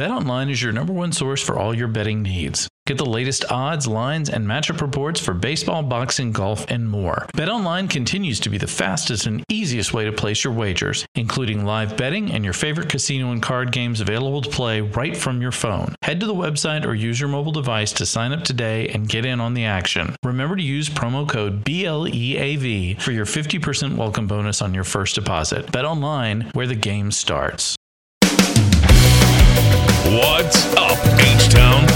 BetOnline is your number one source for all your betting needs. Get the latest odds, lines, and matchup reports for baseball, boxing, golf, and more. BetOnline continues to be the fastest and easiest way to place your wagers, including live betting and your favorite casino and card games available to play right from your phone. Head to the website or use your mobile device to sign up today and get in on the action. Remember to use promo code BLEAV for your 50% welcome bonus on your first deposit. BetOnline, where the game starts. What's up, H Town?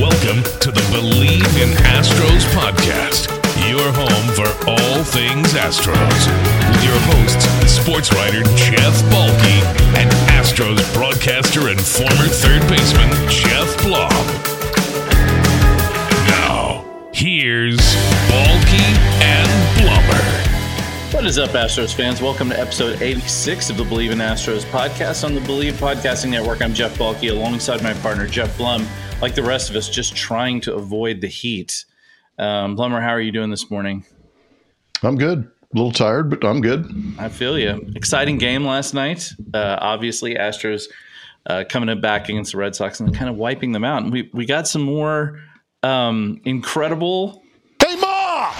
Welcome to the Bleav in Astros podcast, your home for all things Astros, with your hosts, sports writer Jeff Balke and Astros broadcaster and former third baseman Geoff Blum. Now, here's Balke and Blummer. What is up, Astros fans? Welcome to episode 86 of the Bleav in Astros podcast on the Bleav Podcasting Network. I'm Jeff Balke alongside my partner, Geoff Blum. Like the rest of us, just trying to avoid the heat. Um, Blummer, how are you doing this morning? I'm good. A little tired, but I'm good. I feel you. Exciting game last night. Uh, obviously, Astros uh, coming back against the Red Sox and kind of wiping them out. And we, we got some more um, incredible Hey, Ma!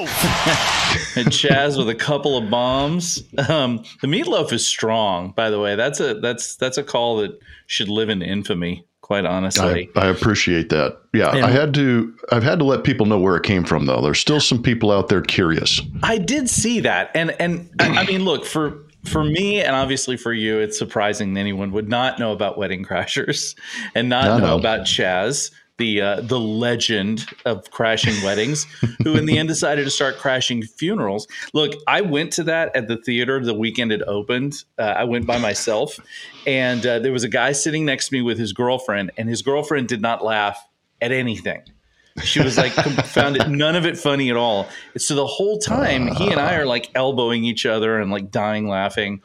Get the meatloaf! and Chaz with a couple of bombs. Um, the meatloaf is strong, by the way. That's a that's that's a call that should live in infamy. Quite honestly, I appreciate that. Yeah, And- I had to. I've had to let people know where it came from, though. There's still some people out there curious. I, did see that, and and I, I mean, look for for me, and obviously for you, it's surprising that anyone would not know about Wedding Crashers and not I know know. about Chaz. The, uh, the legend of crashing weddings, who in the end decided to start crashing funerals. Look, I went to that at the theater the weekend it opened. Uh, I went by myself, and uh, there was a guy sitting next to me with his girlfriend, and his girlfriend did not laugh at anything. She was like found it none of it funny at all. So the whole time he and I are like elbowing each other and like dying laughing.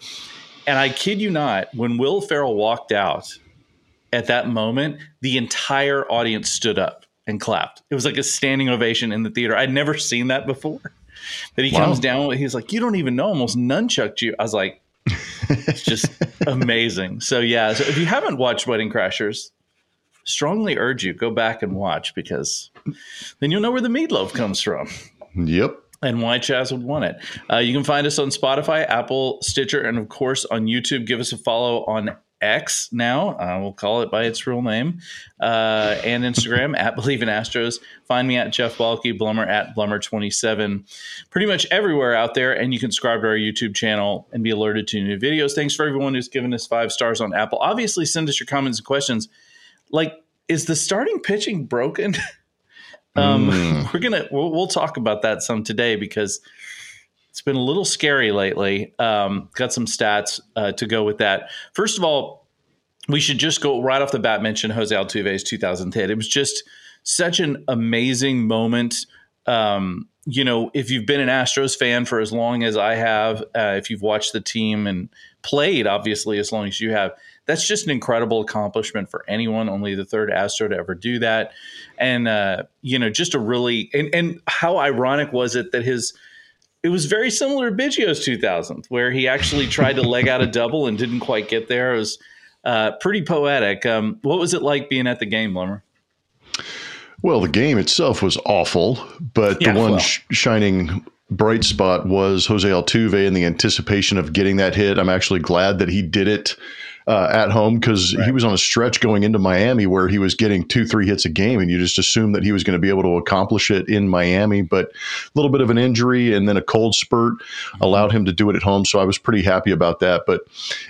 And I kid you not, when Will Ferrell walked out at that moment, the entire audience stood up and clapped. It was like a standing ovation in the theater. I'd never seen that before. That he Wow. comes down, he's like, "You don't even know, almost nunchucked you." I was like, "It's just amazing." So yeah, so if you haven't watched Wedding Crashers, strongly urge you go back and watch because then you'll know where the meatloaf comes from Yep. and why Chaz would want it. Uh, you can find us on Spotify, Apple, Stitcher, and of course on YouTube. Give us a follow on X now. Uh, we'll call it by its real name. Uh, and Instagram at Bleav in Astros. Find me at Jeff Balke, Blummer at Blummer27. Pretty much everywhere out there. And you can subscribe to our YouTube channel and be alerted to new videos. Thanks for everyone who's given us five stars on Apple. Obviously, send us your comments and questions. Like, is the starting pitching broken? Um, We're gonna we'll, we'll talk about that some today because it's been a little scary lately. Um, got some stats uh, to go with that. First of all, we should just go right off the bat mention Jose Altuve's 2000th hit. It was just such an amazing moment. Um, you know, if you've been an Astros fan for as long as I have, uh, if you've watched the team and played, obviously, as long as you have, that's just an incredible accomplishment for anyone. Only the third Astro to ever do that. And, uh, you know, just a really, and, and how ironic was it that his, it was very similar to Biggio's 2000th, where he actually tried to leg out a double and didn't quite get there. It was uh, pretty poetic. Um, what was it like being at the game, Blummer? Well, the game itself was awful, but Yeah, the one well. sh- shining bright spot was Jose Altuve and the anticipation of getting that hit. I'm actually glad that he did it uh, at home because he was on a stretch going into Miami where he was getting two, three hits a game, and you just assumed that he was going to be able to accomplish it in Miami. But a little bit of an injury and then a cold spurt allowed him to do it at home. So I was pretty happy about that. But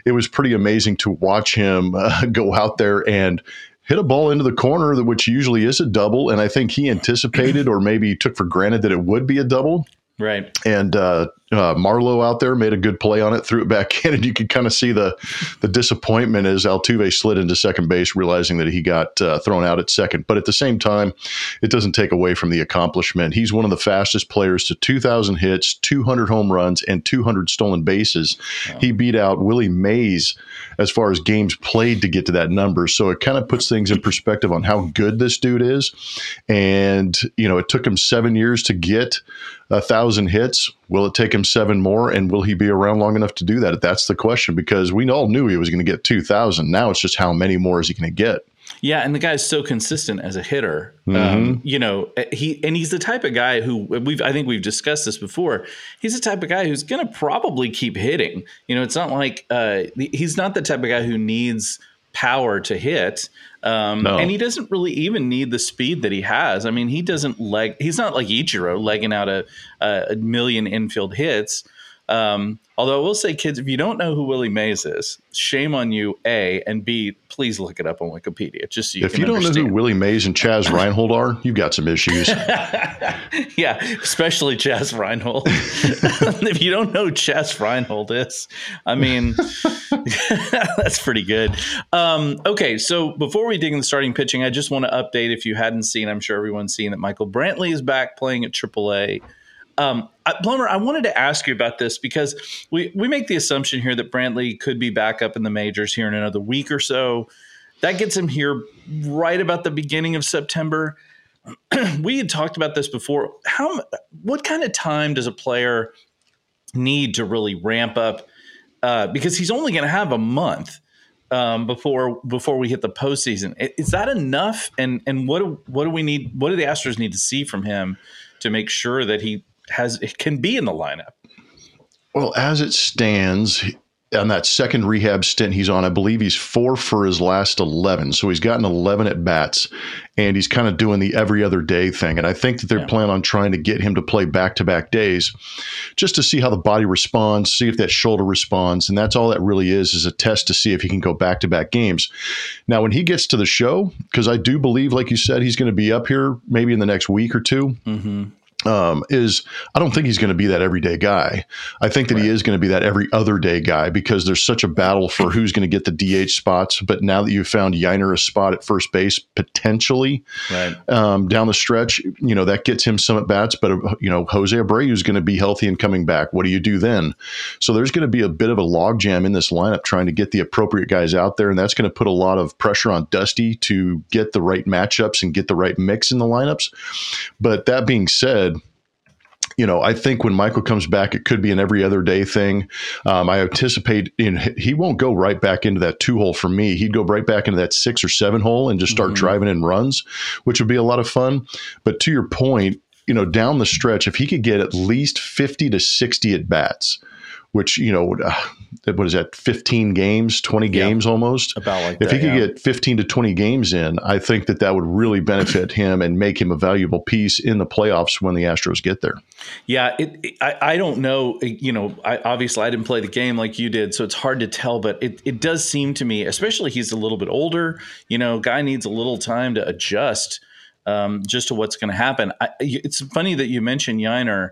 it was pretty amazing to watch him uh, go out there and hit a ball into the corner, that- which usually is a double. And I think he anticipated or maybe took for granted that it would be a double. Right. And uh, uh, Marlowe out there made a good play on it, threw it back in, and you could kind of see the the disappointment as Altuve slid into second base, realizing that he got uh, thrown out at second. But at the same time, it doesn't take away from the accomplishment. He's one of the fastest players to 2,000 hits, 200 home runs, and 200 stolen bases. He beat out Willie Mays as far as games played to get to that number. So it kind of puts things in perspective on how good this dude is. And, you know, it took him seven years to get a thousand hits. Will it take him seven more? And will he be around long enough to do that? That's the question because we all knew he was going to get 2,000. Now it's just how many more is he going to get? Yeah, and the guy's so consistent as a hitter. Mm-hmm. Um, you know, he and he's the type of guy who we've I think we've discussed this before. He's the type of guy who's going to probably keep hitting. You know, it's not like uh, he's not the type of guy who needs power to hit. Um, No. And he doesn't really even need the speed that he has. I mean, he doesn't leg. He's not like Ichiro legging out a, a million infield hits. Um, although I will say, kids, if you don't know who Willie Mays is, shame on you. A and B, please look it up on Wikipedia just so you If you don't know who Willie Mays and Chaz Reinhold are, you've got some issues. yeah, especially Chaz Reinhold. if you don't know who Chaz Reinhold is, I mean, that's pretty good. Um, okay, so before we dig into starting pitching, I just want to update if you hadn't seen, I'm sure everyone's seen that Michael Brantley is back playing at AAA. Um, I, I wanted to ask you about this because we, we make the assumption here that Brantley could be back up in the majors here in another week or so. That gets him here right about the beginning of September we had talked about this before. How what kind of time does a player need to really ramp up? Uh, because he's only going to have a month um, before before we hit the postseason. Is that enough? And and what what do we need? What do the Astros need to see from him to make sure that he has it can be in the lineup? Well, as it stands, on that second rehab stint he's on, I believe he's four for his last 11. So he's gotten 11 at bats and he's kind of doing the every other day thing. And I think that they're Yeah. planning on trying to get him to play back to back days just to see how the body responds, see if that shoulder responds. And that's all that really is, is a test to see if he can go back to back games. Now, when he gets to the show, because I do believe, like you said, he's going to be up here maybe in the next week or 2 Mm-hmm. Um, is I don't think he's going to be that everyday guy. I think that he is going to be that every other day guy because there's such a battle for who's going to get the DH spots. But now that you've found Yainer a spot at first base potentially Right. um, down the stretch, you know that gets him some at bats. But uh, you know Jose Abreu is going to be healthy and coming back. What do you do then? So there's going to be a bit of a logjam in this lineup trying to get the appropriate guys out there, and that's going to put a lot of pressure on Dusty to get the right matchups and get the right mix in the lineups. But that being said, you know, I think when Michael comes back, it could be an every other day thing. Um, I anticipate in, he won't go right back into that two hole for me. He'd go right back into that six or seven hole and just start Mhm. driving in runs, which would be a lot of fun. But to your point, you know, down the stretch, if he could get at least 50 to 60 at bats, which, you know, uh, what is that, 15 games, 20 Yeah. games almost? About like If that, he could yeah. get 15 to 20 games in, I think that that would really benefit him and make him a valuable piece in the playoffs when the Astros get there. Yeah, it, it- I, I don't know. You know, I, obviously I didn't play the game like you did, so it's hard to tell. But it, it does seem to me, especially he's a little bit older. You know, guy needs a little time to adjust um, just to what's going to happen. I, it's funny that you mentioned Yainer.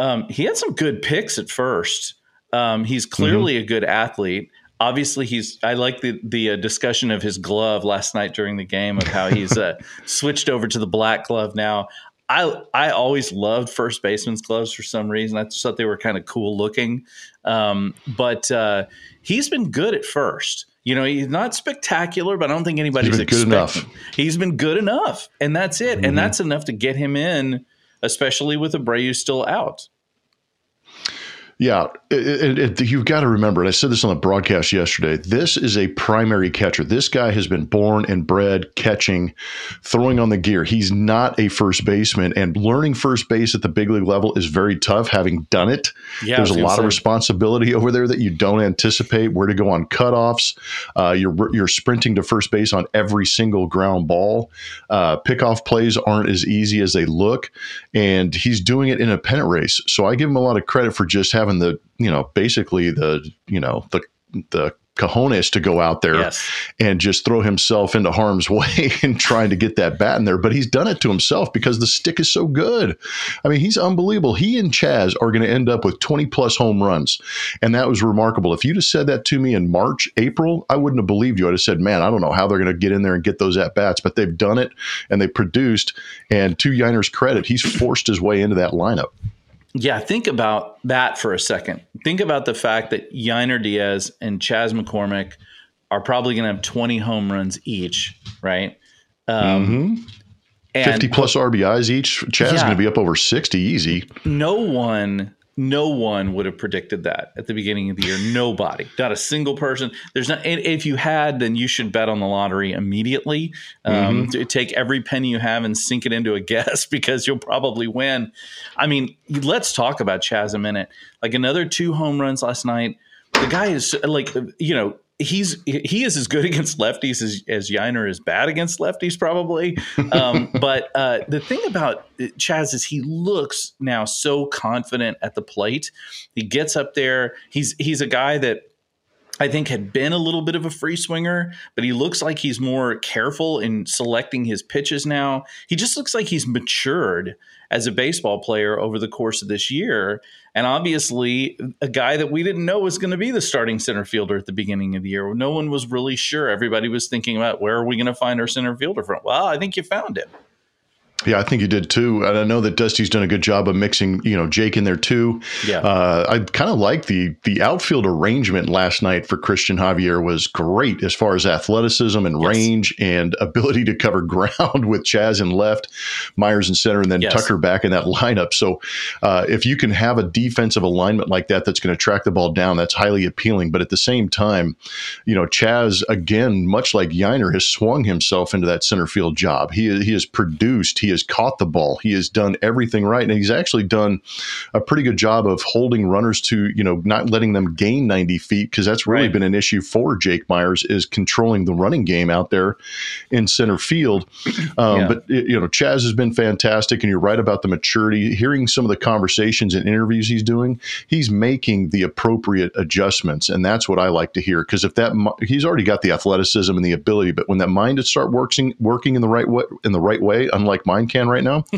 Um, he had some good picks at first. Um, he's clearly a good athlete. Obviously, he's. I like the the uh, discussion of his glove last night during the game of how he's uh, switched over to the black glove now. I I always loved first baseman's gloves for some reason. I just thought they were kind of cool looking. Um, but uh, he's been good at first. You know, he's not spectacular, but I don't think anybody's been good expecting. enough. He's been good enough, and that's it. Mhm. And that's enough to get him in, especially with Abreu still out. Yeah, it, it, it- you've got to remember, and I said this on the broadcast yesterday. This is a primary catcher. This guy has been born and bred catching, throwing on the gear. He's not a first baseman, and learning first base at the big league level is very tough. Having done it, Yeah, there's a lot of responsibility over there that you don't anticipate. Where to go on cutoffs? Uh, you're you're sprinting to first base on every single ground ball. Uh, pickoff plays aren't as easy as they look, and he's doing it in a pennant race. So I give him a lot of credit for just having the you know basically the you know the the cojones to go out there Yes. and just throw himself into harm's way and trying to get that bat in there. But he's done it to himself because the stick is so good. I mean, he's unbelievable. He and Chaz are going to end up with 20 plus home runs. And that was remarkable. If you'd have said that to me in March, April, I wouldn't have believed you. I'd have said, man, I don't know how they're going to get in there and get those at bats, but they've done it and they produced. And to Yainer's credit, he's forced his way into that lineup. Yeah, think about that for a second. Think about the fact that Yainer Diaz and Chaz McCormick are probably going to have 20 home runs each, right? Um, and 50 plus RBIs each. Chaz is going to be up over 60 easy. no one no one would have predicted that at the beginning of the year. Nobody, not a single person. There's not. If you had, then you should bet on the lottery immediately. Um, mm-hmm. Take every penny you have and sink it into a guess because you'll probably win. I mean, let's talk about Chas a minute. Like another two home runs last night. The guy is like, you know, he's he is as good against lefties as as Yainer is bad against lefties probably. Um, but uh, the thing about Chaz is he looks now so confident at the plate. He gets up there. He's he's a guy that I think had been a little bit of a free swinger, but he looks like he's more careful in selecting his pitches now. He just looks like he's matured as a baseball player over the course of this year. And obviously, a guy that we didn't know was going to be the starting center fielder at the beginning of the year. No one was really sure. Everybody was thinking about where are we going to find our center fielder from? Well, I think you found it. Yeah, I think you did too. And I know that Dusty's done a good job of mixing, you know, Jake in there too. Yeah. Uh, I kind of like the the outfield arrangement last night for Christian Javier was great as far as athleticism and yes. range and ability to cover ground with Chas in left, Meyers in center, and then yes. Tucker back in that lineup. So uh, if you can have a defensive alignment like that that's going to track the ball down, that's highly appealing. But at the same time, you know, Chas, again, much like Yainer, has swung himself into that center field job. He, he has produced, he has caught the ball. He has done everything right. And he's actually done a pretty good job of holding runners to, you know, not letting them gain 90 feet because that's really right. been an issue for Jake Meyers is controlling the running game out there in center field. Um, yeah. But, you know, Chaz has been fantastic. And you're right about the maturity. Hearing some of the conversations and interviews he's doing, he's making the appropriate adjustments. And that's what I like to hear. Because if that, he's already got the athleticism and the ability, but when that mind start working, working in the right way, in the right way, unlike mine can right now.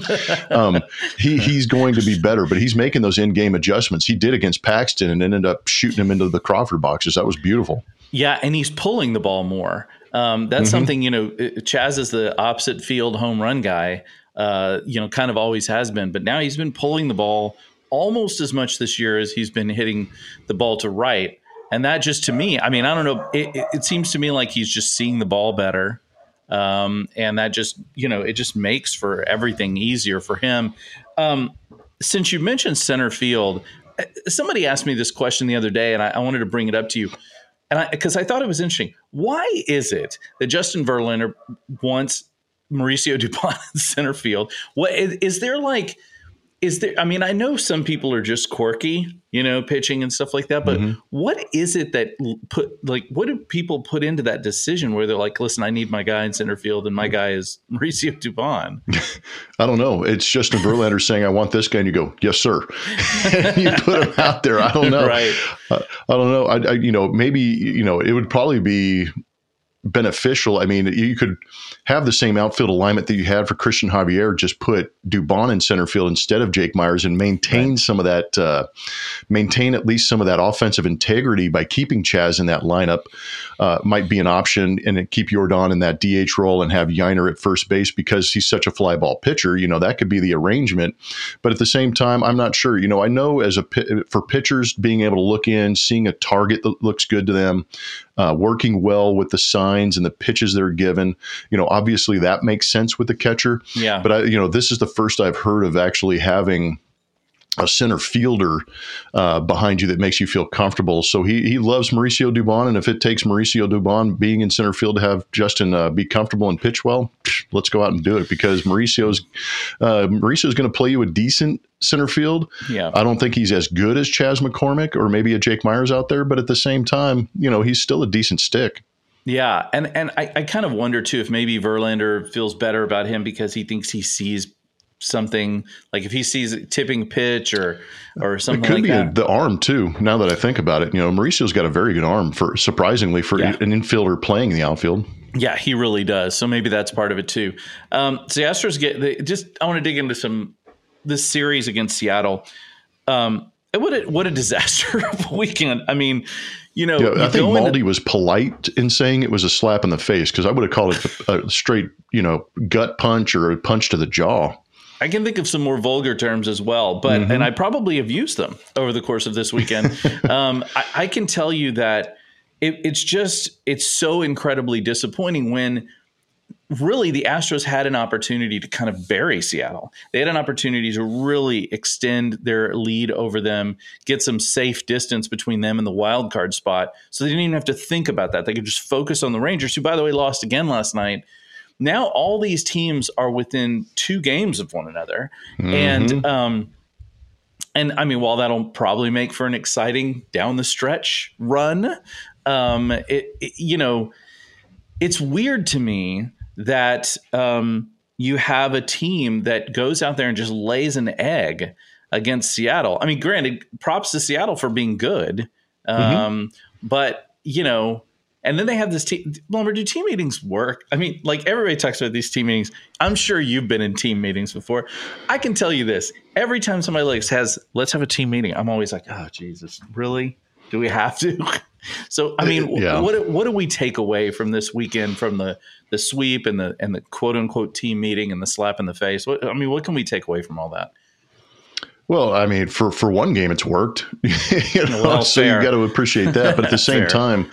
Um, he he's going to be better, but he's making those in game adjustments. He did against Paxton and ended up shooting him into the Crawford boxes. That was beautiful. Yeah, and he's pulling the ball more. Um, that's mm-hmm. something you know. Chaz is the opposite field home run guy. Uh, you know, kind of always has been, but now he's been pulling the ball almost as much this year as he's been hitting the ball to right. And that just to me, I mean, I don't know. It, it, it seems to me like he's just seeing the ball better. Um, and that just you know it just makes for everything easier for him. Um, since you mentioned center field, uh, somebody asked me this question the other day, and I, I wanted to bring it up to you, and because I, I, thought it was interesting. Why is it that Justin Verlander wants Mauricio Dubon in center field? What is, is there like? Is there i mean i know some people are just quirky you know pitching and stuff like that but mm-hmm. what is it that put like what do people put into that decision where they're like listen i need my guy in center field and my guy is mauricio dubon. I don't know. It's just a verlander saying i want this guy and you go yes sir. You put him out there. I don't know. Right. Uh, i don't know. I, I you know maybe you know it would probably be beneficial. I mean, you could have the same outfield alignment that you had for Christian Javier, just put Dubon in center field instead of Jake Meyers and maintain right. some of that, uh, maintain at least some of that offensive integrity by keeping Chaz in that lineup uh, might be an option and keep Yordan in that DH role and have Yainer at first base because he's such a fly ball pitcher. You know, that could be the arrangement. But at the same time, I'm not sure. You know, I know as a, for pitchers being able to look in, seeing a target that looks good to them, uh, working well with the signs and the pitches they're given. You know, obviously that makes sense with the catcher. Yeah. But I, you know, this is the first I've heard of actually having a center fielder uh, behind you that makes you feel comfortable. So he he loves Mauricio Dubon, and if it takes Mauricio Dubon being in center field to have Justin uh, be comfortable and pitch well, let's go out and do it because Mauricio's uh, Mauricio's going to play you a decent center field. Yeah, I don't think he's as good as Chas McCormick or maybe a Jake Meyers out there, but at the same time, you know, he's still a decent stick. Yeah, and and I, I kind of wonder too if maybe Verlander feels better about him because he thinks he sees something like if he sees a tipping pitch or or something it could like be that. the arm too now that i think about it you know mauricio's got a very good arm for surprisingly for yeah. an infielder playing in the outfield yeah he really does so maybe that's part of it too um so the astros get they just i want to dig into some this series against seattle um what a what a disaster of a weekend i mean you know, yeah, I think Maldi was polite in saying it was a slap in the face because I would have called it a, a straight, you know, gut punch or a punch to the jaw. I can think of some more vulgar terms as well, but mm-hmm. and I probably have used them over the course of this weekend. um, I, I, can tell you that it, it's just it's so incredibly disappointing when really the Astros had an opportunity to kind of bury Seattle. They had an opportunity to really extend their lead over them, get some safe distance between them and the wild card spot. So they didn't even have to think about that. They could just focus on the Rangers, who, by the way, lost again last night. Now all these teams are within two games of one another, mm-hmm. and um, and I mean, while that'll probably make for an exciting down the stretch run, um, it, it you know, it's weird to me that um, you have a team that goes out there and just lays an egg against Seattle. I mean, granted, props to Seattle for being good, mm-hmm. um, mm-hmm. but you know, and then they have this team. Blummer, do team meetings work? I mean, like everybody talks about these team meetings. I'm sure you've been in team meetings before. I can tell you this: every time somebody like says, "Let's have a team meeting," I'm always like, "Oh Jesus, really? Do we have to?" so, I uh, mean, yeah. what what do we take away from this weekend from the the sweep and the and the quote unquote team meeting and the slap in the face? What, I mean, what can we take away from all that? Well, I mean, for for one game, it's worked. you know, well, so you've got to appreciate that. But at the same time,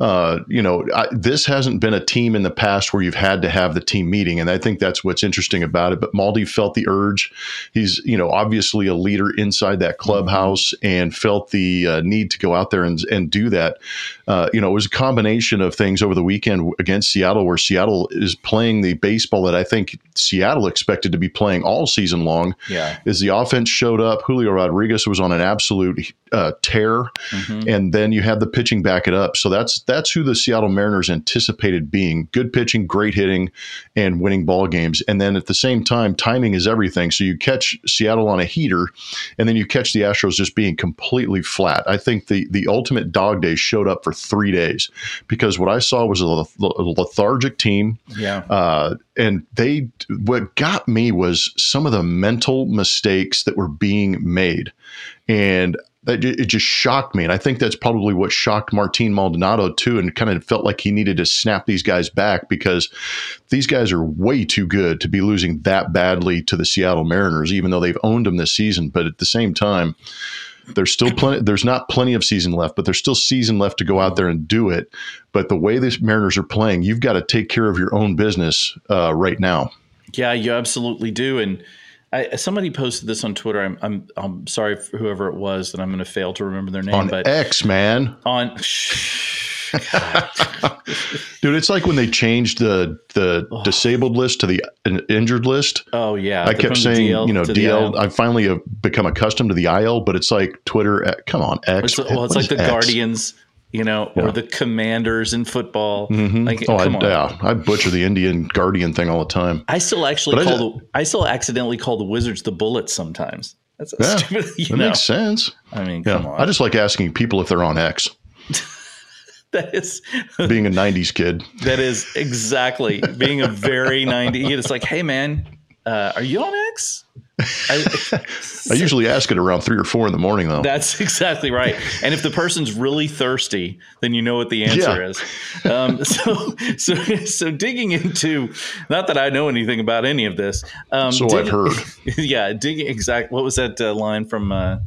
uh, you know, I, this hasn't been a team in the past where you've had to have the team meeting, and I think that's what's interesting about it. But Maldi felt the urge. He's, you know, obviously a leader inside that clubhouse, mm-hmm. and felt the uh, need to go out there and and do that. Uh, you know, it was a combination of things over the weekend against Seattle, where Seattle is playing the baseball that I think Seattle expected to be playing all season long. Yeah, is the offense showed up. Julio Rodriguez was on an absolute uh, tear, mm-hmm. and then you had the pitching back it up. So that's that's who the Seattle Mariners anticipated being: good pitching, great hitting, and winning ball games. And then at the same time, timing is everything. So you catch Seattle on a heater, and then you catch the Astros just being completely flat. I think the the ultimate dog days showed up for three days because what I saw was a, lethargic team. Yeah. Uh, and they, what got me was some of the mental mistakes that were being made. And it just shocked me. And I think that's probably what shocked Martin Maldonado too, and kind of felt like he needed to snap these guys back because these guys are way too good to be losing that badly to the Seattle Mariners, even though they've owned them this season. But at the same time, there's still plenty. There's not plenty of season left, but there's still season left to go out there and do it. But the way these Mariners are playing, you've got to take care of your own business uh, right now. Yeah, you absolutely do. And I, somebody posted this on Twitter. I'm, I'm, I'm sorry for whoever it was that I'm going to fail to remember their name. On but X, man. On. Dude, it's like when they changed the the oh. disabled list to the injured list. Oh yeah, I kept saying you know DL. I finally have become accustomed to the IL, but it's like Twitter. Eh, come on, X. It's, well, it's like the X? Guardians, you know, yeah. or the Commanders in football. Mm-hmm. Like, oh, I, yeah, I butcher the Indian Guardian thing all the time. I still actually but call I, the, I still accidentally call the Wizards the Bullets sometimes. That's yeah, stupid. that know. makes sense. I mean, yeah. Come on. I just like asking people if they're on X. that is being a 90s kid. That is exactly being a very 90s. kid. It's like, hey, man, uh, are you on X? I, I, usually ask it around three or four in the morning, though. That's exactly right. And if the person's really thirsty, then you know what the answer yeah. is. Um, so, so, so digging into, not that I know anything about any of this. Um, so dig, I've heard. Yeah, digging exact. What was that uh, line from uh,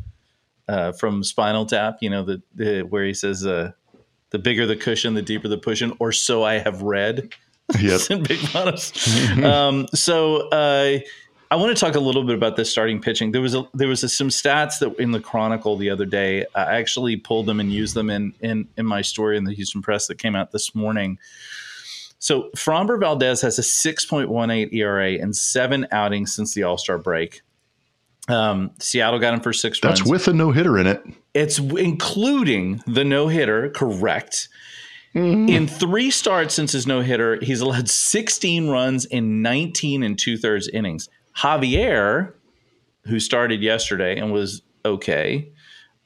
uh, from Spinal Tap? You know, the, the where he says, uh, the bigger the cushion, the deeper the pushing, or so I have read. Yes, big mm-hmm. um, so uh, I want to talk a little bit about this starting pitching. There was a, there was a, some stats that in the Chronicle the other day. I actually pulled them and used them in in in my story in the Houston Press that came out this morning. So Framber Valdez has a 6.18 ERA and seven outings since the All Star break. Um, Seattle got him for six That's runs. with a no hitter in it. It's including the no hitter, correct. Mm-hmm. In three starts since his no hitter, he's allowed 16 runs in 19 and two thirds innings. Javier, who started yesterday and was okay,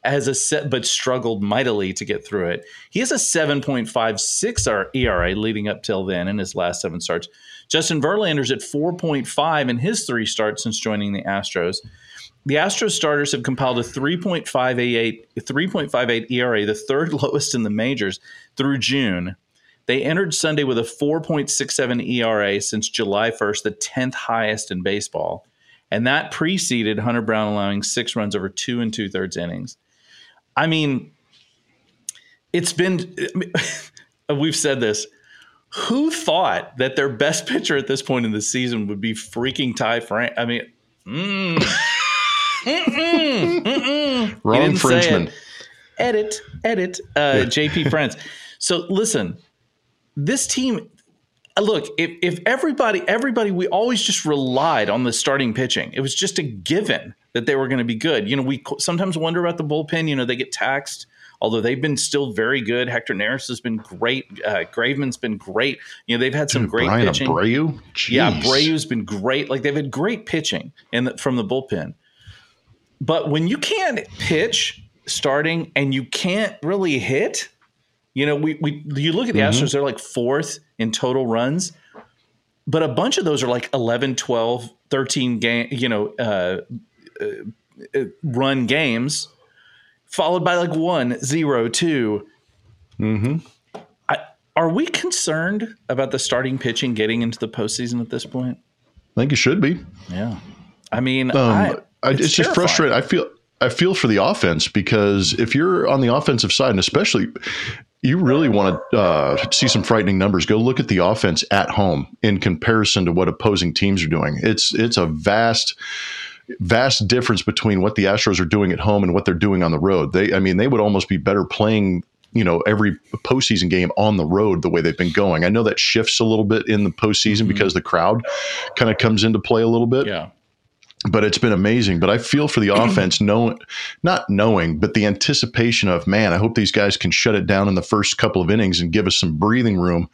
has a set but struggled mightily to get through it. He has a 7.56 ERA leading up till then in his last seven starts. Justin Verlander's at 4.5 in his three starts since joining the Astros the Astros starters have compiled a 3.58 3.58 ERA, the third lowest in the majors through June. They entered Sunday with a 4.67 ERA since July 1st, the 10th highest in baseball. And that preceded Hunter Brown allowing six runs over two and two thirds innings. I mean, it's been, we've said this. who thought that their best pitcher at this point in the season would be freaking Ty France? I mean, mm, mm-mm, mm-mm. Wrong Frenchman. Edit, edit, uh, JP France. So listen, this team. uh, Look, if, if everybody, everybody, we always just relied on the starting pitching. It was just a given that they were going to be good. You know, we sometimes wonder about the bullpen. You know, they get taxed although they've been still very good. Hector Neris has been great. Uh, Graveman's been great. You know, they've had some Dude, great Bryan pitching. Abreu? Yeah, Jeez. Breu's been great. Like they've had great pitching in the, from the bullpen. But when you can't pitch starting and you can't really hit, you know, we, we you look at the Mm-hmm. Astros, they're like fourth in total runs, but a bunch of those are like 11, 12, 13 game, you know, uh, uh, uh, run games, followed by like one, zero, two. Mm-hmm. I, are we concerned about the starting pitching getting into the postseason at this point? I think you should be. Yeah. I mean, Um, I, I, it's, just frustrating. I feel I feel for the offense because if you're on the offensive side, and especially you really want to uh, see some frightening numbers, go look at the offense at home in comparison to what opposing teams are doing. It's it's a vast vast difference between what the Astros are doing at home and what they're doing on the road. They I mean they would almost be better playing you know every postseason game on the road the way they've been going. I know that shifts a little bit in the postseason because the crowd kind of comes into play a little bit Yeah. But it's been amazing. But I feel for the offense, not knowing, but the anticipation of, man, I hope these guys can shut it down in the first couple of innings and give us some breathing room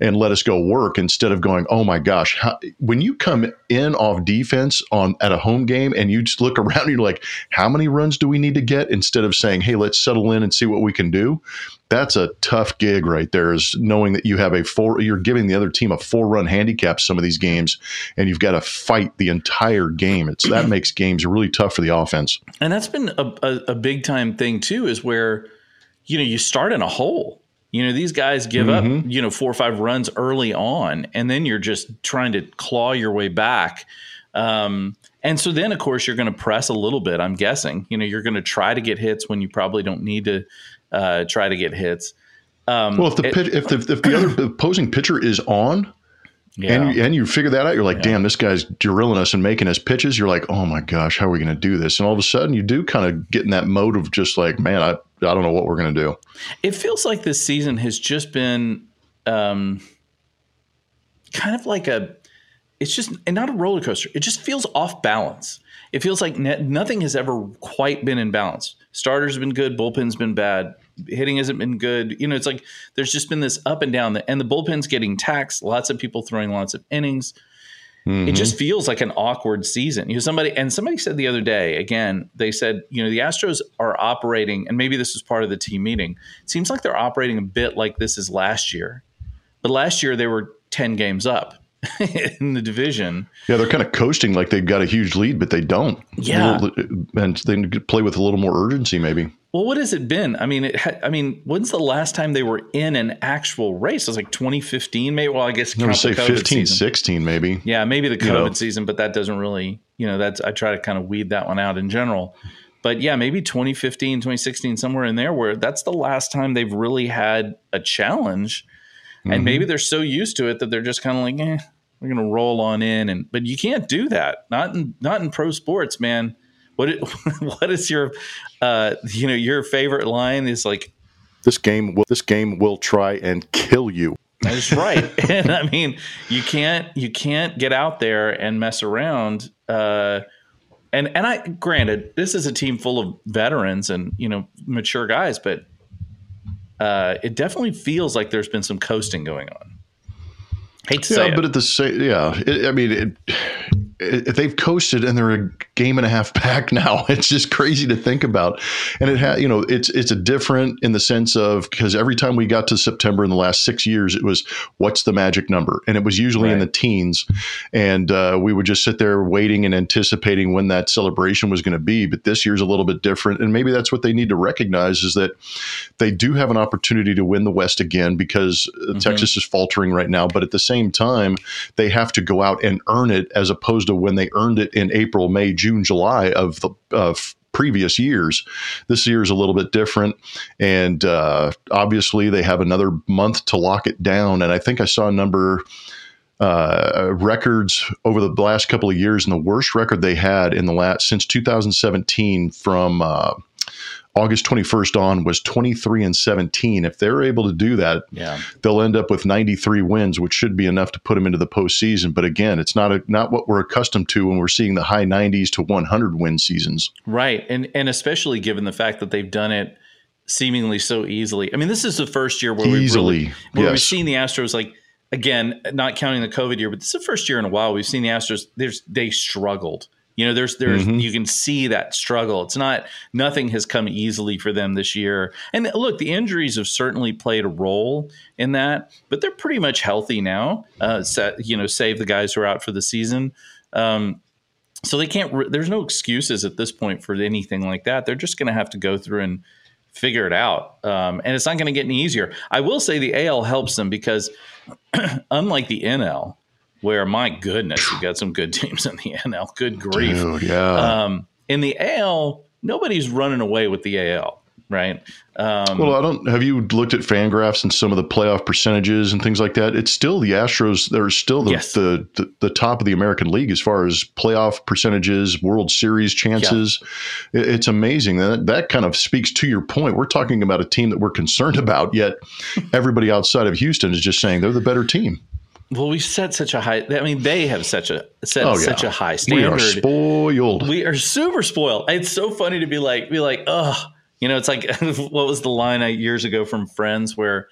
and let us go work instead of going, oh my gosh, how, when you come in off defense on at a home game and you just look around, you're like, how many runs do we need to get? Instead of saying, hey, let's settle in and see what we can do. That's a tough gig right there. Is knowing that you have a four, you're giving the other team a four run handicap some of these games, and you've got to fight the entire game. It's that makes games really tough for the offense. And that's been a, a, a big time thing too, is where, you know, you start in a hole. You know, these guys give up, you know, four or five runs early on, and then you're just trying to claw your way back. Um, and so then, of course, you're going to press a little bit. I'm guessing. You know, you're going to try to get hits when you probably don't need to uh, try to get hits. Um, Well, if the it- pit, if the if the other opposing pitcher is on, yeah. and you, and you figure that out, you're like, damn, this guy's drilling us and making us pitches. You're like, oh my gosh, how are we going to do this? And all of a sudden, you do kind of get in that mode of just like, man, I I don't know what we're going to do. it feels like this season has just been um, kind of like a it's just and not a roller coaster it just feels off balance it feels like ne- nothing has ever quite been in balance starters have been good bullpen's been bad hitting hasn't been good you know it's like there's just been this up and down and the bullpen's getting taxed lots of people throwing lots of innings it just mm-hmm. feels like an awkward season. You know, somebody and somebody said the other day, again, they said, you know, the Astros are operating, and maybe this is part of the team meeting. It seems like they're operating a bit like this is last year. But last year they were 10 games up in the division. Yeah, they're kind of coasting like they've got a huge lead, but they don't. Yeah. and they play with a little more urgency, maybe. Well, what has it been? I mean, it ha- I mean, when's the last time they were in an actual race? It was like 2015, maybe. Well, I guess I would count say 15, season. 16, maybe. Yeah, maybe the COVID You know. season, but that doesn't really, you know, that's I try to kind of weed that one out in general. But yeah, maybe 2015, 2016, somewhere in there where that's the last time they've really had a challenge. And maybe they're so used to it that they're just kind of like, eh, we're gonna roll on in and but you can't do that. Not in not in pro sports, man. What it, what is your uh you know, your favorite line is like This game will this game will try and kill you. That's right. and I mean, you can't you can't get out there and mess around. Uh, and and I granted, this is a team full of veterans and you know mature guys, but uh, it definitely feels like there's been some coasting going on. Hate to say Yeah, but it. at the same, yeah, it, I mean, it, they've coasted and they're a game and a half back now. It's just crazy to think about, and it had, you know, it's it's a different in the sense of because every time we got to September in the last six years, it was what's the magic number, and it was usually in the teens, and uh, we would just sit there waiting and anticipating when that celebration was going to be. But this year's a little bit different, and maybe that's what they need to recognize is that they do have an opportunity to win the West again because uh, Texas is faltering right now. But at the same time, they have to go out and earn it as opposed to when they earned it in April, May, June, July of the of previous years. This year is a little bit different, and uh, obviously they have another month to lock it down. And I think I saw a number uh, records over the last couple of years, and the worst record they had in the last since 2017 from uh, August 21st on was 23 and 17. If they're able to do that, Yeah. they'll end up with 93 wins, which should be enough to put them into the postseason. But again, it's not a, not what we're accustomed to when we're seeing the high 90s to 100 win seasons. Right. And and especially given the fact that they've done it seemingly so easily. I mean, this is the first year where we've really, where we've seen the Astros like again, not counting the COVID year, but this is the first year in a while we've seen the Astros there's they struggled. You know, there's there's Mm-hmm. you can see that struggle. It's not nothing has come easily for them this year. And look, the injuries have certainly played a role in that, but they're pretty much healthy now. Uh, set, you know, save the guys who are out for the season. Um, so they can't. Re- there's no excuses at this point for anything like that. They're just going to have to go through and figure it out, um, and it's not going to get any easier. I will say the AL helps them because, unlike the NL, where my goodness, you got some good teams in the NL. Good grief! Dude, yeah. Um, in the AL, nobody's running away with the AL, right? Um, Well, I don't. Have you looked at Fangraphs and some of the playoff percentages and things like that? It's still the Astros. They're still the, Yes. the, the the top of the American League as far as playoff percentages, World Series chances. It- It's amazing. That that kind of speaks to your point. We're talking about a team that we're concerned about, yet everybody outside of Houston is just saying they're the better team. Well, we set such a high. I mean, they have such a set Oh, yeah. such a high standard. We are spoiled. we are super spoiled. It's so funny to be like, be like, oh, you know, it's like what was the line I years ago from Friends where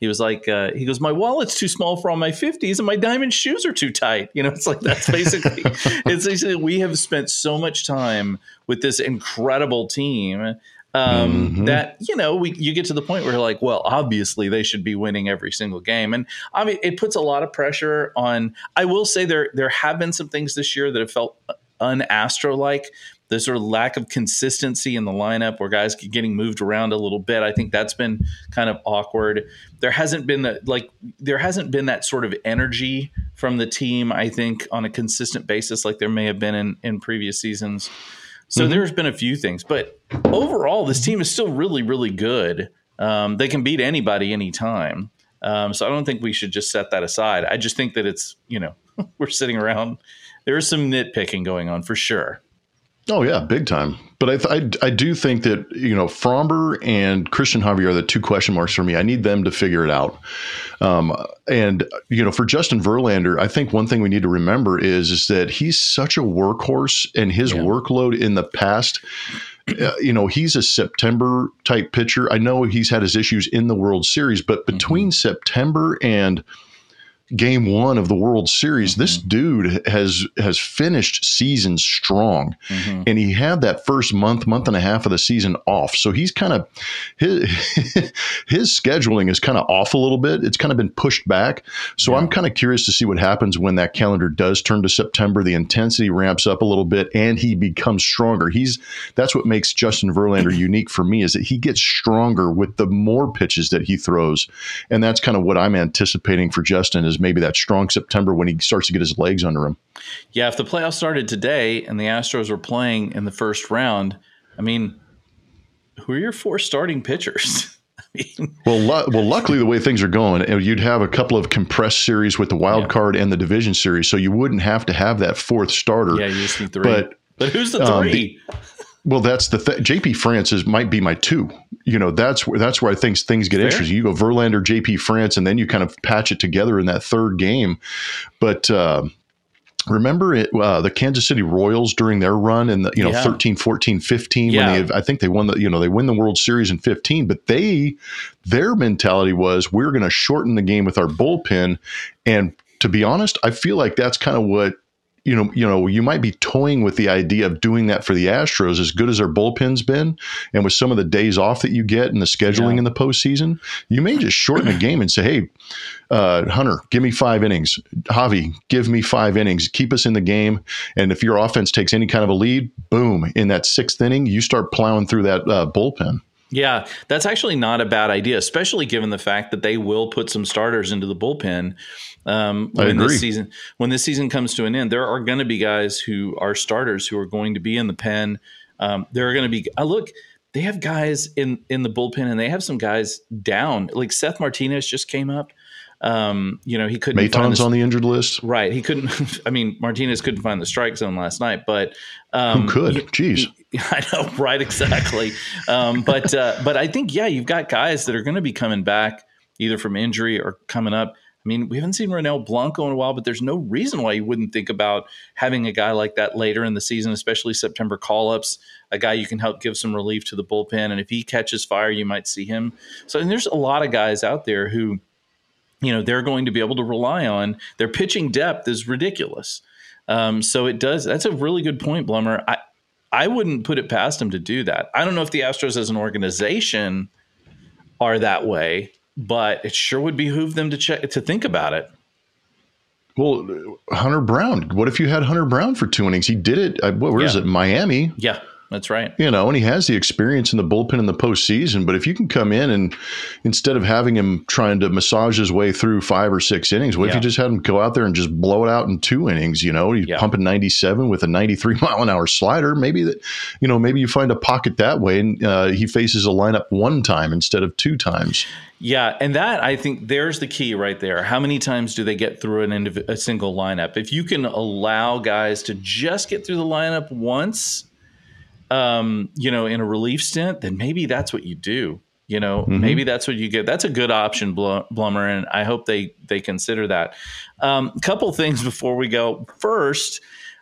he was like, uh, he goes, my wallet's too small for all my fifties, and my diamond shoes are too tight. You know, it's like that's basically, it's basically we have spent so much time with this incredible team. Um, Mhm. that you know, we you get to the point where you're like, well, obviously they should be winning every single game, and I mean, it puts a lot of pressure on. I will say there there have been some things this year that have felt un-Astro like. The sort of lack of consistency in the lineup where guys getting moved around a little bit. I think that's been kind of awkward. There hasn't been that like there hasn't been that sort of energy from the team, I think, on a consistent basis like there may have been in, in previous seasons. So there's been a few things, but overall, this team is still really, really good. Um, they can beat anybody anytime. Um, so I don't think we should just set that aside. I just think that it's, you know, we're sitting around. There is some nitpicking going on for sure. Oh yeah, big time. But I, th- I I do think that you know Framber and Christian Javier are the two question marks for me. I need them to figure it out. Um, and you know, for Justin Verlander, I think one thing we need to remember is is that he's such a workhorse, and his Yeah. workload in the past. uh, You know, he's a September type pitcher. I know he's had his issues in the World Series, but between September and game one of the World Series, this mm-hmm. dude has has finished seasons strong, mm-hmm. and he had that first month, month and a half of the season off. So he's kind of his his scheduling is kind of off a little bit. It's kind of been pushed back. So I'm kind of curious to see what happens when that calendar does turn to September. The intensity ramps up a little bit, and he becomes stronger. He's that's what makes Justin Verlander unique for me is that he gets stronger with the more pitches that he throws, and that's kind of what I'm anticipating for Justin is maybe that strong September when he starts to get his legs under him. Yeah, if the playoffs started today and the Astros were playing in the first round, I mean, who are your four starting pitchers? Well, lu- well, luckily the way things are going, you'd have a couple of compressed series with the wild Yeah. card and the division series, so you wouldn't have to have that fourth starter. yeah, you just need three. But But, who's the um, three? Well, that's the th- JP France is might be my two. You know, that's where that's where I think things get Fair. interesting. You go Verlander, JP France, and then you kind of patch it together in that third game. But uh, remember it, uh, the Kansas City Royals during their run in the you know Yeah. 13, 14, 15 Yeah. when they I think they won the you know they win the World Series in 15, but they their mentality was we're going to shorten the game with our bullpen and to be honest, I feel like that's kind of what you know, you know, you might be toying with the idea of doing that for the Astros, as good as their bullpen's been, and with some of the days off that you get and the scheduling Yeah. in the postseason, you may just shorten the game and say, "Hey, uh, Hunter, give me five innings. Javi, give me five innings. Keep us in the game. And if your offense takes any kind of a lead, boom, in that sixth inning, you start plowing through that uh, bullpen." Yeah, that's actually not a bad idea, especially given the fact that they will put some starters into the bullpen. Um, when this season when this season comes to an end, there are going to be guys who are starters who are going to be in the pen Um, there are going to be uh, look. They have guys in in the bullpen, and they have some guys down. Like Seth Martinez just came up. Um, you know, he couldn't. Maton's on the injured list. Right. He couldn't. I mean, Martinez couldn't find the strike zone last night, but um, who could? he- Jeez. he- I know, right? Exactly. um, but uh, but I think yeah, you've got guys that are going to be coming back either from injury or coming up. I mean, we haven't seen Ronel Blanco in a while, but there's no reason why you wouldn't think about having a guy like that later in the season, especially September call ups, a guy you can help give some relief to the bullpen. And if he catches fire, you might see him. So, and there's a lot of guys out there who, you know, they're going to be able to rely on. Their pitching depth is ridiculous. Um, so it does. That's a really good point, Blummer. I, I wouldn't put it past him to do that. I don't know if the Astros as an organization are that way, but it sure would behoove them to check to think about it. Well, Hunter Brown. What if you had Hunter Brown for two innings? He did it. What, where is it? Miami. Yeah, that's right. You know, and he has the experience in the bullpen in the postseason. But if you can come in and instead of having him trying to massage his way through five or six innings, what if you just had him go out there and just blow it out in two innings? You know, he's Yeah. pumping 97 with a 93 mile an hour slider. Maybe that, you know, maybe you find a pocket that way and uh, he faces a lineup one time instead of two times. Yeah, and that I think there's the key right there. How many times do they get through an indiv- a single lineup? If you can allow guys to just get through the lineup once, um, you know, in a relief stint, then maybe that's what you do. You know, maybe that's what you get. That's a good option, Bl- Blummer, and I hope they they consider that. Um, couple things before we go. First,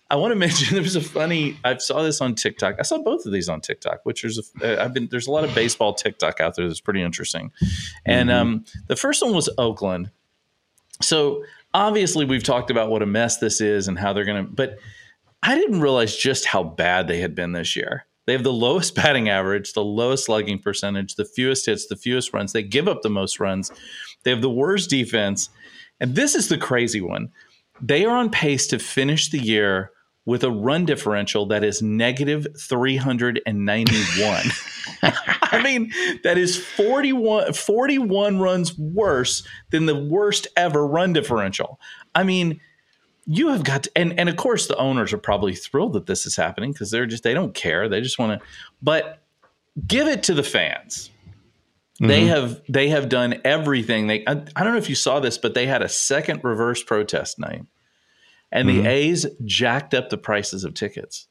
I want to mention there was a funny. I saw this on TikTok. I saw both of these on TikTok, which is a, uh, I've been there's a lot of baseball TikTok out there that's pretty interesting. And um, the first one was Oakland. So obviously we've talked about what a mess this is and how they're going to, but I didn't realize just how bad they had been this year. They have the lowest batting average, the lowest slugging percentage, the fewest hits, the fewest runs. They give up the most runs. They have the worst defense. And this is the crazy one. They are on pace to finish the year with a run differential that is negative 391. I mean, that is 41, 41 runs worse than the worst ever run differential. I mean, you have got to, and and of course the owners are probably thrilled that this is happening because they're just they don't care. They just want to but give it to the fans. They mm-hmm. have they have done everything. They I, I don't know if you saw this, but they had a second reverse protest night. And the mm-hmm. A's jacked up the prices of tickets.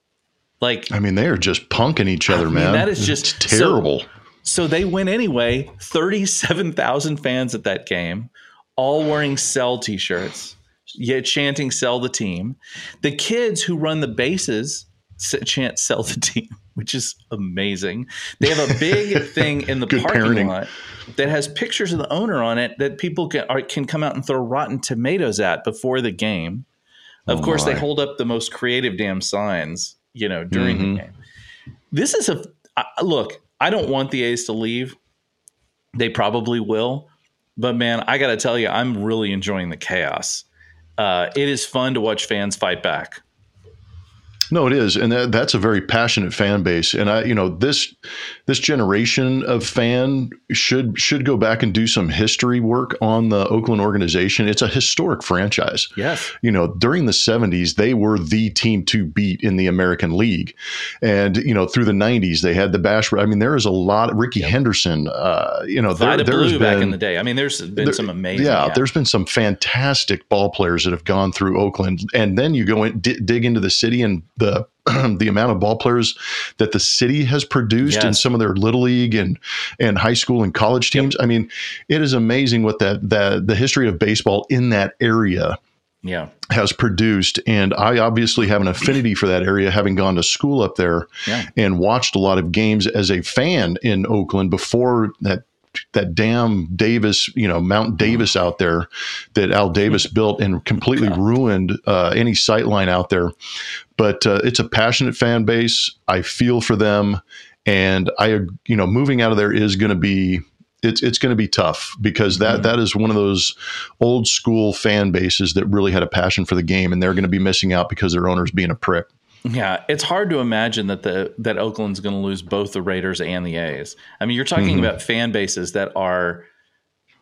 Like I mean, they are just punking each other, mean, man. that is just- It's terrible. So they went anyway. 37,000 fans at that game, all wearing sell t yet chanting sell the team. The kids who run the bases chant sell the team, which is amazing. They have a big thing in the Good parking parenting. lot that has pictures of the owner on it that people can, are, can come out and throw rotten tomatoes at before the game. Of Oh, course, they hold up the most creative damn signs, you know, during Mhm. the game. This is a I- look. I don't want the A's to leave. They probably will, but man, I got to tell you, I'm really enjoying the chaos. Uh, it is fun to watch fans fight back. No, it is, and that, that's a very passionate fan base. And I, you know, this this generation of fan should should go back and do some history work on the Oakland organization. It's a historic franchise. Yes. You know, during the '70s, they were the team to beat in the American League, and you know, through the '90s, they had the Bash. I mean, there is a lot. Rickey Henderson. Uh, you know, there, there's Blue been back in the day. I mean, there's been there- some amazing. yeah, there's been some fantastic ball players that have gone through Oakland, and then you go and di- dig into the city and the the amount of ball players that the city has produced in some of their little league and and high school and college teams. I mean, it is amazing what that that the history of baseball in that area yeah, has produced. And i obviously have an affinity for that area having gone to school up there Yeah. and watched a lot of games as a fan in oakland before that that damn davis you know mount davis out there that al davis built and completely ruined uh, any sight line out there but uh, it's a passionate fan base i feel for them and i you know moving out of there is going to be it's it's going to be tough because that that is one of those old school fan bases that really had a passion for the game, and they're going to be missing out because their owner's being a prick. yeah. It's hard to imagine that the that Oakland's going to lose both the Raiders and the A's. I mean, you're talking Mm-hmm. about fan bases that are.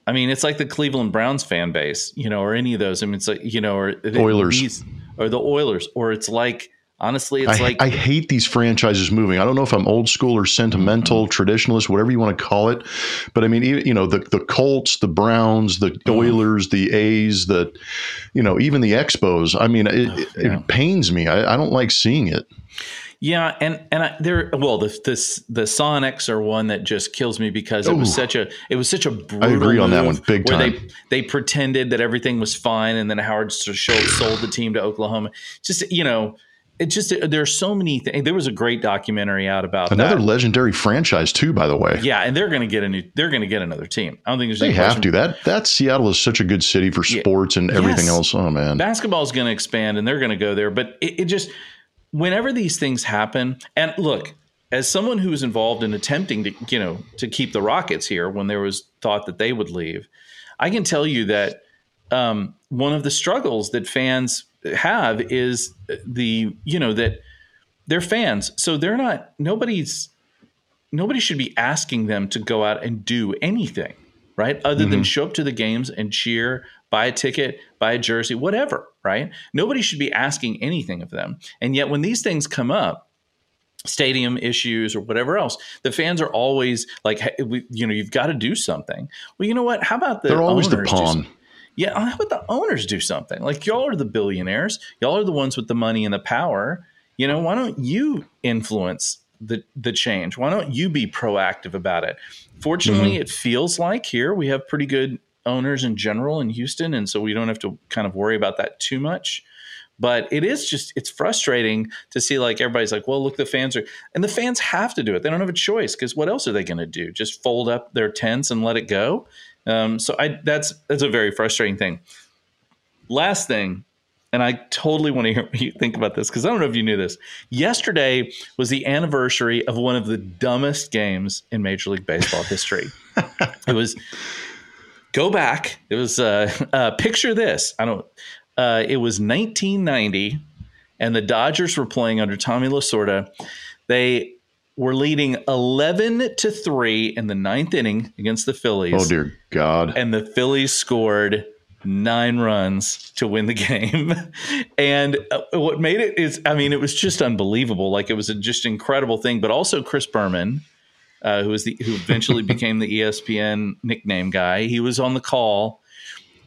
I mean, it's like the Cleveland Browns fan base, you know, or any of those. I mean, it's like you know, or the- Oilers. these- or the Oilers, or it's like Honestly, it's I, like I hate these franchises moving. I don't know if I'm old school or sentimental, Mm-hmm. traditionalist, whatever you want to call it. But I mean, even, you know, the the Colts, the Browns, the Mm-hmm. Oilers, the A's, the you know, even the Expos. I mean, it, it, yeah. it pains me. I, I don't like seeing it. Yeah, and and I, there, well, the this the Sonics are one that just kills me because it was such a it was such a brutal I agree on that one, big where time. they they pretended that everything was fine, and then Howard Schultz sold the team to Oklahoma. Just you know, it just there are so many things. There was a great documentary out about Another that. legendary franchise too, by the way. Yeah, and they're going to get a new. They're going to get another team. I don't think there's They have to. That that Seattle is such a good city for sports and everything Yes. else. Oh man. basketball is going to expand and they're going to go there but it, it just whenever these things happen and look as someone who was involved in attempting to you know to keep the rockets here when there was thought that they would leave i can tell you that um, one of the struggles that fans have is the you know that they're fans so they're not nobody's nobody should be asking them to go out and do anything right? Other than show up to the games and cheer buy a ticket buy a jersey whatever right nobody should be asking anything of them and yet when these things come up stadium issues or whatever else the fans are always like hey, we, you know you've got to do something well you know what how about the owners? They're always the pawn. yeah, how about the owners do something? Like y'all are the billionaires, y'all are the ones with the money and the power. You know, why don't you influence the the change? Why don't you be proactive about it? Fortunately, mm-hmm. it feels like here we have pretty good owners in general in Houston, and so we don't have to kind of worry about that too much. But it is just it's frustrating to see like everybody's like, well, look, the fans are, and the fans have to do it. They don't have a choice because what else are they going to do? Just fold up their tents and let it go? Um, so I that's that's a very frustrating thing. Last thing, and I totally want to hear what you think about this because I don't know if you knew this. Yesterday was the anniversary of one of the dumbest games in Major League Baseball history. it was go back. It was uh, uh, picture this. I don't. Uh, it was 1990, and the Dodgers were playing under Tommy Lasorda. They were leading 11 to three in the ninth inning against the Phillies Oh dear God. and the Phillies scored nine runs to win the game. and uh, what made it is, I mean, it was just unbelievable. Like it was a just incredible thing. But also Chris Berman, uh, who was the who eventually became the ESPN nickname guy, he was on the call,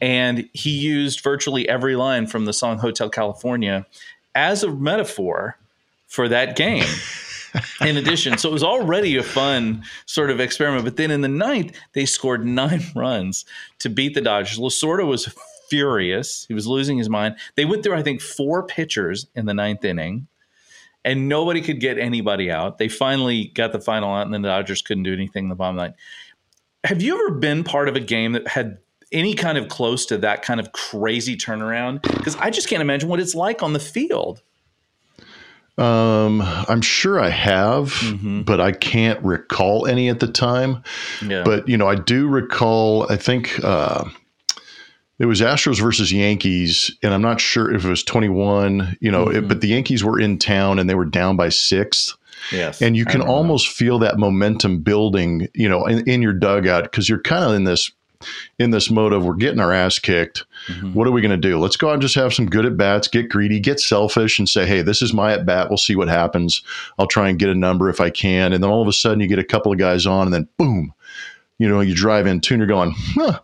and he used virtually every line from the song Hotel California as a metaphor for that game in addition. So it was already a fun sort of experiment. But then in the ninth, they scored nine runs to beat the Dodgers. Lasorda was furious. He was losing his mind. They went through, I think, four pitchers in the ninth inning, and nobody could get anybody out. They finally got the final out, and then the Dodgers couldn't do anything in the bottom line. Have you ever been part of a game that had any kind of close to that kind of crazy turnaround? Because I just can't imagine what it's like on the field. Um, I'm sure I have, Mm-hmm. but I can't recall any at the time. Yeah. But you know, I do recall. I think uh, it was Astros versus Yankees, and I'm not sure if it was 21. You know, Mm-hmm. it, but the Yankees were in town and they were down by six. yes. And you can that. almost feel that momentum building, you know, in, in your dugout because you're kind of in this in this mode of we're getting our ass kicked. Mm-hmm. What are we going to do? Let's go out and just have some good at bats, get greedy, get selfish, and say, hey, this is my at bat. We'll see what happens. I'll try and get a number if I can. And then all of a sudden, you get a couple of guys on, and then boom, you know, you drive in two, and you're going, huh.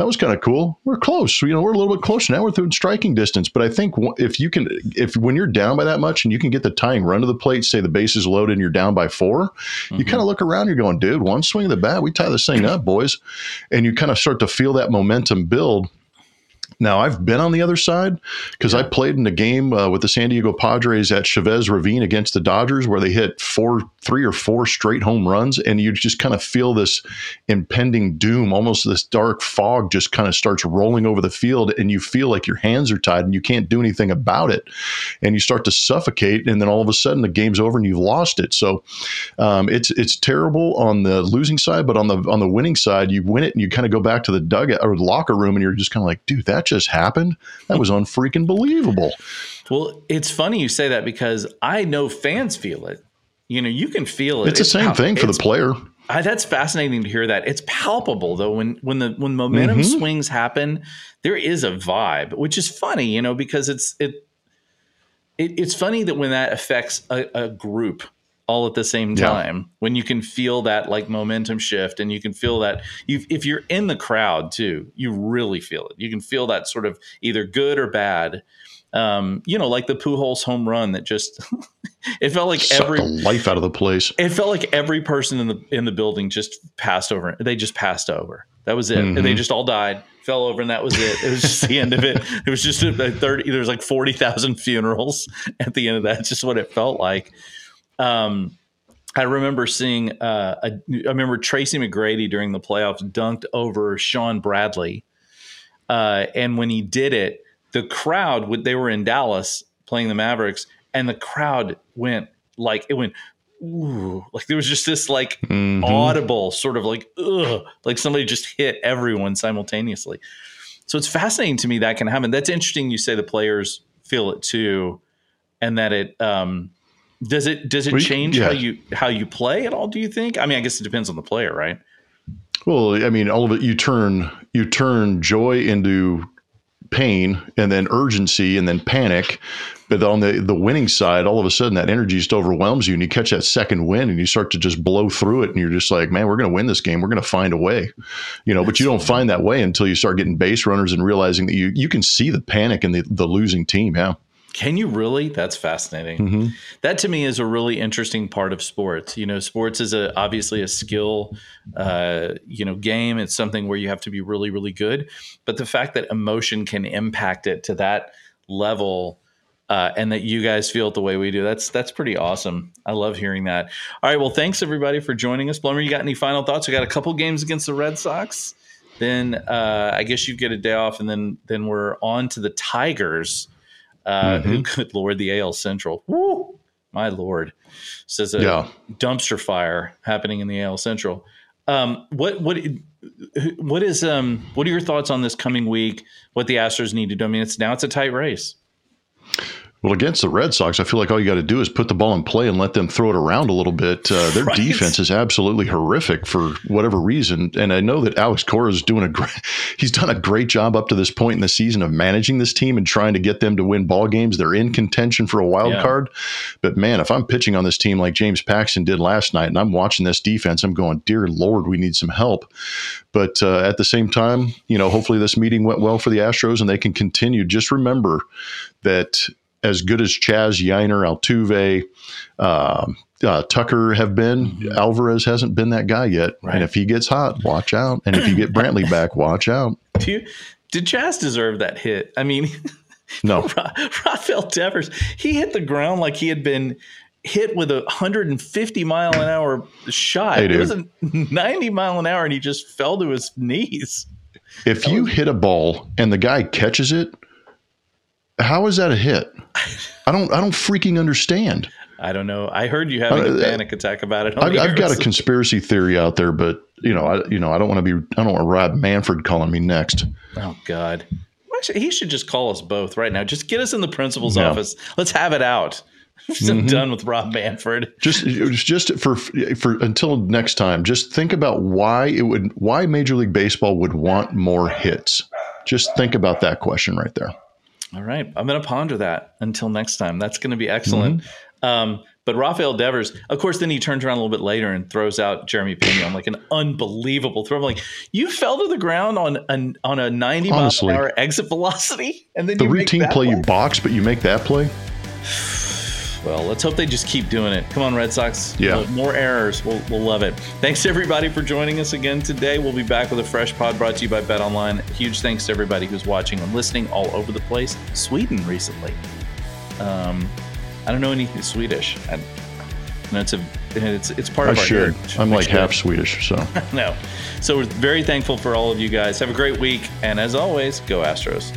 That was kind of cool. We're close. You know, we're a little bit closer now. We're through striking distance. But I think if you can, if when you're down by that much and you can get the tying run to the plate, say the base is loaded and you're down by 4 you mm-hmm. kind of look around. You're going, dude, one swing of the bat, we tie this thing up, boys. And you kind of start to feel that momentum build. Now, I've been on the other side because I played in a game uh, with the San Diego Padres at Chavez Ravine against the Dodgers where they hit four, three or four straight home runs. And you just kind of feel this impending doom, almost this dark fog just kind of starts rolling over the field. And you feel like your hands are tied and you can't do anything about it. And you start to suffocate. And then all of a sudden the game's over and you've lost it. So um, it's it's terrible on the losing side, but on the on the winning side, you win it and you kind of go back to the dugout or the locker room and you're just kind of like, dude, that just happened. That was unfreaking believable. Well, it's funny you say that because I know fans feel it. You know, you can feel it. It's the same pal- thing for the player. I, that's fascinating to hear that. It's palpable though when when the when momentum Mm-hmm. swings happen, there is a vibe, which is funny, you know, because it's it it, it's funny that when that affects a, a group all at the same Yeah. time when you can feel that like momentum shift and you can feel that you if you're in the crowd too you really feel it. You can feel that sort of either good or bad. Um, you know like the Pujols home run that just it felt like Sucked every life out of the place. it felt like every person in the in the building just passed over they just passed over. That was it. And they just all died fell over and that was it. It was just the end of it. It was just a, a 30 there was like 40,000 funerals at the end of that It's just what it felt like um I remember seeing uh a, I remember Tracy McGrady during the playoffs dunked over Shawn Bradley uh and when he did it the crowd would they were in Dallas playing the Mavericks and the crowd went like it went ooh like there was just this like Mhm. audible sort of like ugh like somebody just hit everyone simultaneously so it's fascinating to me that can happen that's interesting you say the players feel it too and that it um does it does it Well, change how you how you play at all do you think i mean i guess it depends on the player right Well, I mean, all of it. You turn you turn joy into pain, and then urgency, and then panic. But on the the winning side, all of a sudden that energy just overwhelms you, and you catch that second win, and you start to just blow through it, and you're just like, man, we're going to win this game. We're going to find a way, you know. But you don't find that way until you start getting base runners and realizing that you you can see the panic in the the losing team. Yeah. Can you really? That's fascinating. That to me is a really interesting part of sports. You know, sports is a obviously a skill, uh, you know, game. It's something where you have to be really, really good. But the fact that emotion can impact it to that level, uh, and that you guys feel it the way we do, that's that's pretty awesome. I love hearing that. All right, well, thanks everybody for joining us. Blummer, you got any final thoughts? We got a couple games against the Red Sox. Then uh, I guess you get a day off, and then then we're on to the Tigers. Uh, who, good lord, the AL Central. Woo, my lord, says a Yeah. dumpster fire happening in the AL Central. Um, what what what is um what are your thoughts on this coming week? What the Astros need to do? I mean, it's now it's a tight race. Well, against the Red Sox, I feel like all you got to do is put the ball in play and let them throw it around a little bit. Uh, their Right. defense is absolutely horrific for whatever reason, and I know that Alex Cora is doing a great. He's done a great job up to this point in the season of managing this team and trying to get them to win ball games. They're in contention for a wild Yeah. card, but man, if I'm pitching on this team like James Paxton did last night, and I'm watching this defense, I'm going, dear Lord, we need some help. But uh, at the same time, you know, hopefully this meeting went well for the Astros and they can continue. Just remember that as good as Chaz Yainer, Altuve, um, uh, Tucker have been, Alvarez hasn't been that guy yet. Right. And if he gets hot, watch out. And if you get Brantley back, watch out. Do you, did Chaz deserve that hit? I mean, No, Ra- Rafael Devers, he hit the ground like he had been hit with a 150 mile an hour shot. Hey, it was a 90 mile an hour, and he just fell to his knees. if you hit a ball and the guy catches it, how is that a hit? I don't. I don't freaking understand. I don't know. I heard you having a Uh, panic attack about it. I've, I've got a conspiracy theory out there, but you know, I you know, I don't want to be. I don't want Rob Manfred calling me next. Oh God. He should just call us both right now. Just get us in the principal's Yeah. office. Let's have it out. I'm done with Rob Manfred. just just for for until next time just think about why it would why major league baseball would want more hits just think about that question right there All right. I'm going to ponder that until next time. That's going to be excellent. Mm-hmm. Um, but Rafael Devers, of course, then he turns around a little bit later and throws out Jeremy Pena on like an unbelievable throw. I'm like, you fell to the ground on a, on a 90 mile Honestly. an hour exit velocity, and then the you make routine that play you box but you make that play Well, let's hope they just keep doing it. Come on, Red Sox. Yeah. More errors. We'll, we'll love it. Thanks everybody for joining us again today. We'll be back with a fresh pod brought to you by Bet Online. Huge thanks to everybody who's watching and listening all over the place. Sweden recently. Um, I don't know anything Swedish. I, no, it's a it's it's part i of our should heritage. i'm like half swedish so no. So we're very thankful for all of you guys. Have a great week, and as always, go Astros.